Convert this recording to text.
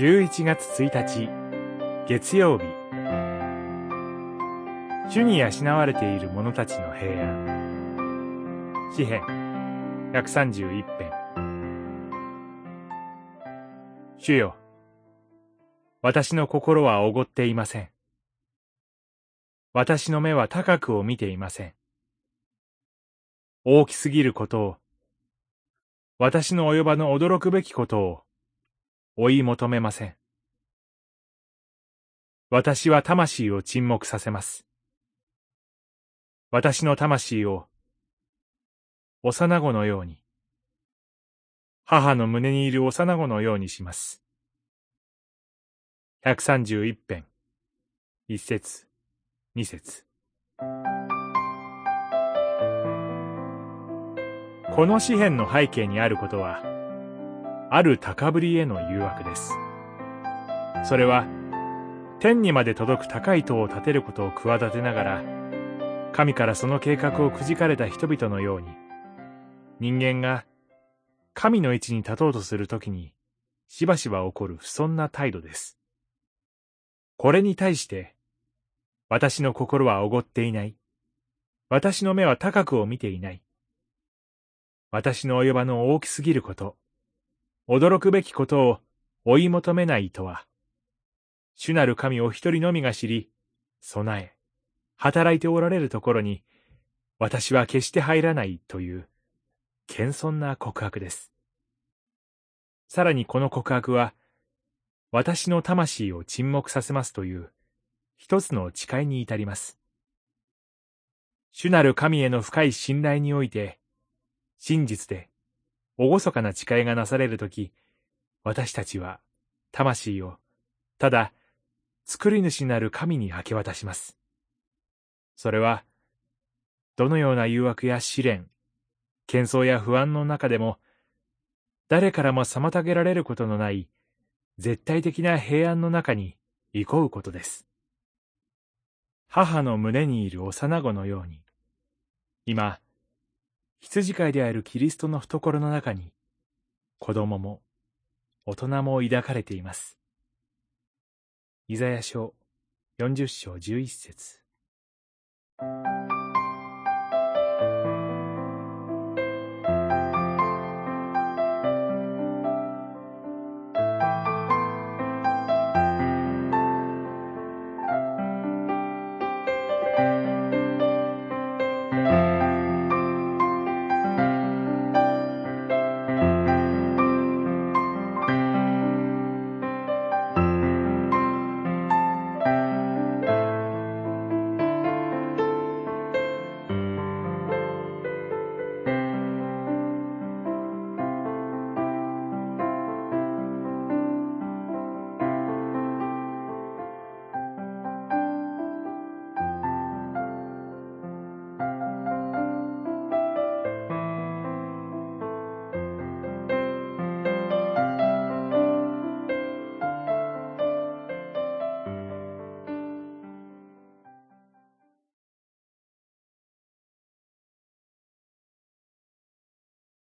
11月1日月曜日。主に養われている者たちの平安。詩編131編。主よ私の心はおごっていません。私の目は高くを見ていません。大きすぎることを私の及ばぬ驚くべきことを追い求めません。私は魂を沈黙させます。私の魂を幼子のように、母の胸にいる幼子のようにします。131編、一節、二節。この詩篇の背景にあることは、ある高ぶりへの誘惑です。それは、天にまで届く高い塔を建てることを企てながら、神からその計画をくじかれた人々のように、人間が神の位置に立とうとするときに、しばしば起こる不遜な態度です。これに対して、私の心はおごっていない。私の目は高くを見ていない。私の及ばぬ大きすぎること、驚くべきことを追い求めないとは、主なる神を一人のみが知り、備え、働いておられるところに、私は決して入らないという、謙遜な告白です。さらにこの告白は、私の魂を沈黙させますという、一つの誓いに至ります。主なる神への深い信頼において、真実で厳かな誓いがなされるとき、私たちは、魂を、ただ、作り主なる神に明け渡します。それは、どのような誘惑や試練、喧騒や不安の中でも、誰からも妨げられることのない、絶対的な平安の中に憩うことです。母の胸にいる幼子のように、今、羊飼いであるキリストの懐の中に、子供も、大人も抱かれています。イザヤ書40章11節